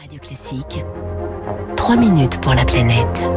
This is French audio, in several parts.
Radio Classique. 3 minutes pour la planète.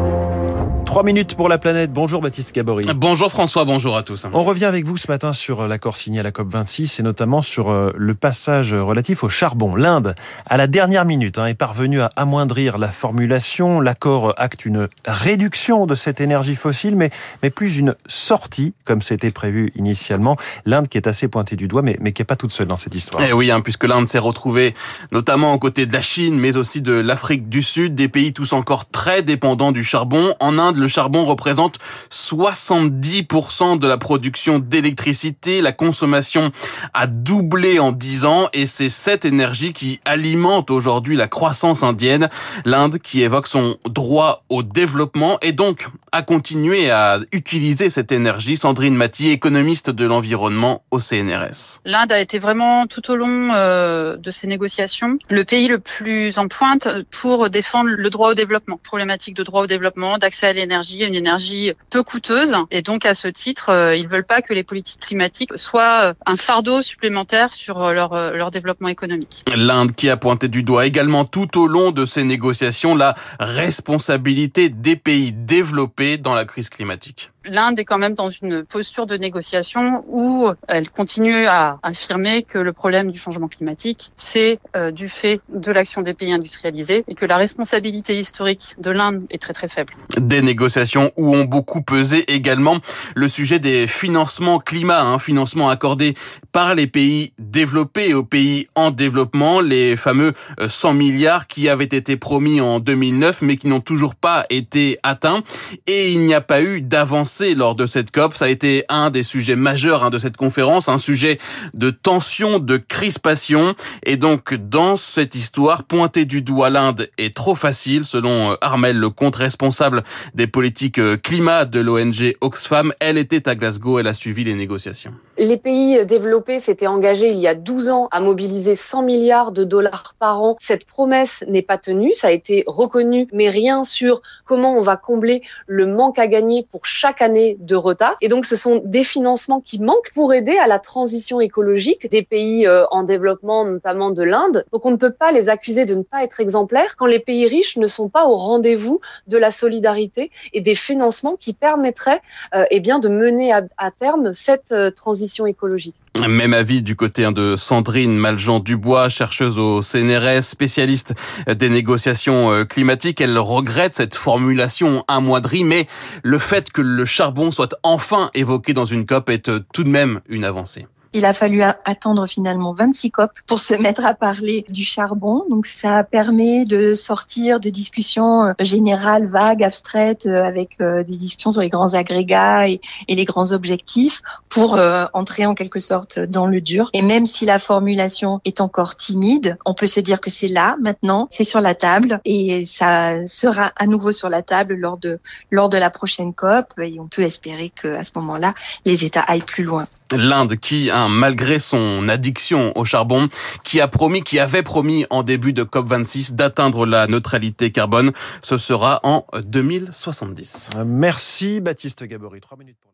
3 minutes pour la planète. Bonjour Baptiste Gabory. Bonjour François, bonjour à tous. On revient avec vous ce matin sur l'accord signé à la COP26 et notamment sur euh, le passage relatif au charbon. L'Inde, à la dernière minute, hein, est parvenue à amoindrir la formulation. L'accord acte une réduction de cette énergie fossile, mais, mais plus une sortie, comme c'était prévu initialement. L'Inde qui est assez pointée du doigt, mais, mais qui n'est pas toute seule dans cette histoire. Eh oui, hein, puisque l'Inde s'est retrouvée notamment aux côtés de la Chine, mais aussi de l'Afrique du Sud, des pays tous encore très dépendants du charbon. En Inde, le charbon représente 70% de la production d'électricité. La consommation a doublé en 10 ans et c'est cette énergie qui alimente aujourd'hui la croissance indienne. L'Inde qui évoque son droit au développement et donc à continuer à utiliser cette énergie. Sandrine Mathy, économiste de l'environnement au CNRS. L'Inde a été vraiment tout au long euh, de ces négociations le pays le plus en pointe pour défendre le droit au développement. Problématique de droit au développement, d'accès à l'énergie, une énergie peu coûteuse. Et donc, à ce titre, euh, ils veulent pas que les politiques climatiques soient un fardeau supplémentaire sur leur, leur développement économique. L'Inde qui a pointé du doigt également tout au long de ces négociations la responsabilité des pays développés dans la crise climatique l'Inde est quand même dans une posture de négociation où elle continue à affirmer que le problème du changement climatique, c'est euh, du fait de l'action des pays industrialisés et que la responsabilité historique de l'Inde est très très faible. Des négociations où ont beaucoup pesé également le sujet des financements climat, hein, financements accordés par les pays développés aux pays en développement, les fameux 100 milliards qui avaient été promis en 2009 mais qui n'ont toujours pas été atteints et il n'y a pas eu d'avancée lors de cette COP. Ça a été un des sujets majeurs hein, de cette conférence, un sujet de tension, de crispation. Et donc, dans cette histoire, pointer du doigt l'Inde est trop facile, selon euh, Armel le compte responsable des politiques euh, climat de l'ONG Oxfam. Elle était à Glasgow, elle a suivi les négociations. Les pays développés s'étaient engagés il y a 12 ans à mobiliser 100 milliards de dollars par an. Cette promesse n'est pas tenue, ça a été reconnu, mais rien sur comment on va combler le manque à gagner pour chaque année de retard. Et donc, ce sont des financements qui manquent pour aider à la transition écologique des pays euh, en développement, notamment de l'Inde. Donc, on ne peut pas les accuser de ne pas être exemplaires quand les pays riches ne sont pas au rendez-vous de la solidarité et des financements qui permettraient euh, eh bien, de mener à, à terme cette euh, transition écologique. Même avis du côté hein, de Sandrine Maljean-Dubois, chercheuse au CNRS, spécialiste des négociations euh, climatiques. Elle regrette cette formulation amoindrie, mais le fait que le charbon soit enfin évoqué dans une COP est euh, tout de même une avancée. Il a fallu attendre finalement 26 COP pour se mettre à parler du charbon. Donc ça permet de sortir de discussions euh, générales, vagues, abstraites, euh, avec euh, des discussions sur les grands agrégats et, les grands objectifs pour entrer en quelque sorte dans le dur. Et même si la formulation est encore timide, on peut se dire que c'est là maintenant, c'est sur la table et ça sera à nouveau sur la table lors de lors de la prochaine COP. Et on peut espérer que à ce moment-là, les États aillent plus loin l'Inde qui, hein, malgré son addiction au charbon, qui a promis, qui avait promis en début de COP26 d'atteindre la neutralité carbone, ce sera en 2070. Merci Baptiste Gabory. Trois minutes